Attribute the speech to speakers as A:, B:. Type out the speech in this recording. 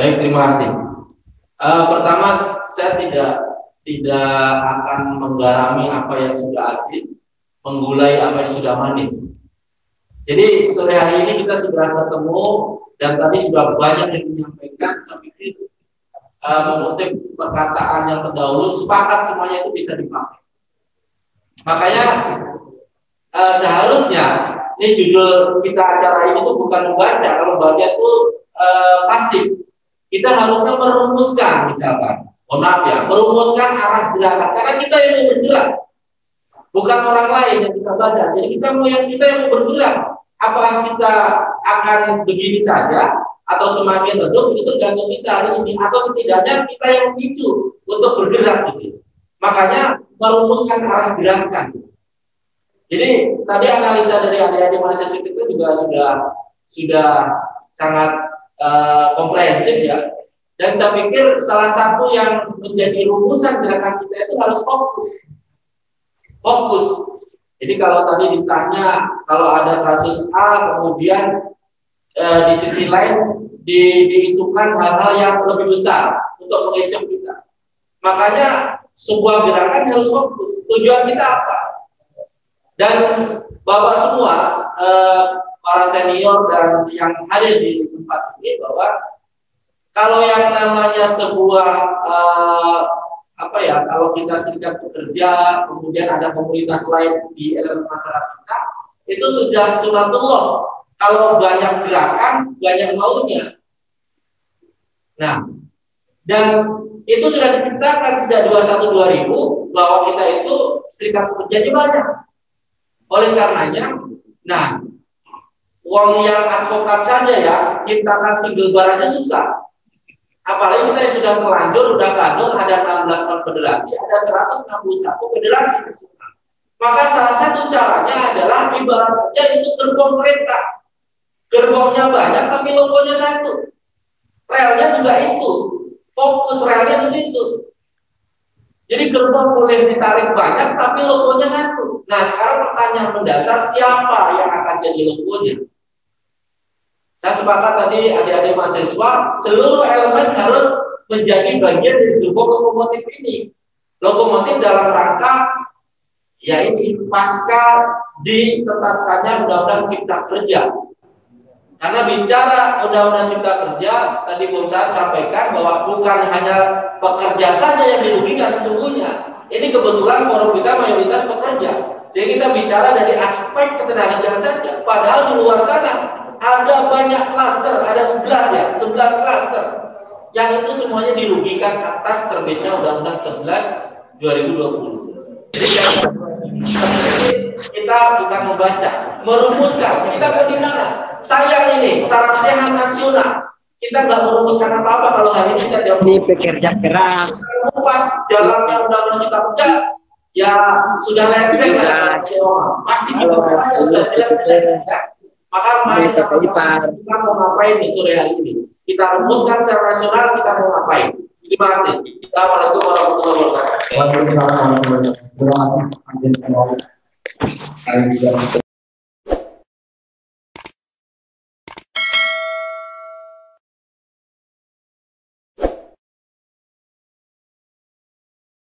A: Baik, terima kasih. Uh, pertama, saya tidak tidak akan menggarami apa yang sudah asin, menggulai apa yang sudah manis. Jadi sore hari ini kita sudah ketemu dan tadi sudah banyak yang menyampaikan. Saya pikir uh, mengutip perkataan yang terdahulu, sepakat semuanya itu bisa dipakai. Makanya uh, seharusnya ini judul kita acara ini tuh bukan membaca, kalau membaca itu uh, pasif. Kita harusnya merumuskan misalkan, oh maaf ya, merumuskan arah gerakan karena kita yang mau bergerak, bukan orang lain yang kita baca. Jadi kita mau yang kita yang mau bergerak. Apakah kita akan begini saja atau semakin redup itu tergantung kita hari ini atau setidaknya kita yang memicu untuk bergerak gitu. Makanya merumuskan arah gerakan. Jadi tadi analisa dari adik-adik Malaysia itu juga sudah sudah sangat uh, komprehensif ya. Dan saya pikir salah satu yang menjadi rumusan gerakan kita itu harus fokus. Fokus. Jadi kalau tadi ditanya kalau ada kasus A kemudian e, di sisi lain di, diisukan hal-hal yang lebih besar untuk mengecoh kita. Makanya sebuah gerakan harus fokus. Tujuan kita apa? Dan bapak semua e, para senior dan yang hadir di tempat ini bahwa kalau yang namanya sebuah e, apa ya kalau kita serikat pekerja kemudian ada komunitas lain di elemen masyarakat kita itu sudah sunatullah. Kalau banyak gerakan banyak maunya. Nah dan itu sudah diciptakan sejak 21 2000 bahwa kita itu serikat pekerjanya banyak. Oleh karenanya nah uang yang advokat saja ya ciptakan single bar aja susah Apalagi kita yang sudah terlanjur, sudah kadung, ada 16 konfederasi, ada 161 federasi. Maka salah satu caranya adalah ibarat saja itu gerbong kereta. Gerbongnya banyak tapi logonya satu. Relnya juga itu. Fokus relnya di situ. Jadi gerbong boleh ditarik banyak tapi logonya satu. Nah sekarang pertanyaan mendasar siapa yang akan jadi logonya? Saya sepakat tadi adik-adik mahasiswa, seluruh elemen harus menjadi bagian dari gerbong lokomotif ini. Lokomotif dalam rangka ya ini pasca ditetapkannya Undang-Undang Cipta Kerja. Karena bicara Undang-Undang Cipta Kerja, tadi Bung Saad sampaikan bahwa bukan hanya pekerja saja yang dirugikan sesungguhnya. Ini kebetulan forum kita mayoritas pekerja. Jadi kita bicara dari aspek ketenagakerjaan saja. Padahal di luar sana ada banyak klaster, ada 11 ya, 11 klaster. Yang itu semuanya dirugikan atas terbitnya Undang-Undang 11 2020. Jadi kita bukan membaca, merumuskan. Kita mau di mana? Sayang ini, secara sehat nasional. Kita nggak merumuskan apa-apa kalau hari ini kita jauh.
B: Ini pekerja keras.
A: Pas jalannya Undang-Undang Cipta Kerja, ya sudah lempeng lah. Pasti kita sudah jelas maka mari kita kita mau ngapain nih sore hari ini? Kita rumuskan secara nasional kita mau ngapain? Terima kasih. Assalamualaikum warahmatullahi wabarakatuh. Waalaikumsalam warahmatullahi wabarakatuh. Gracias.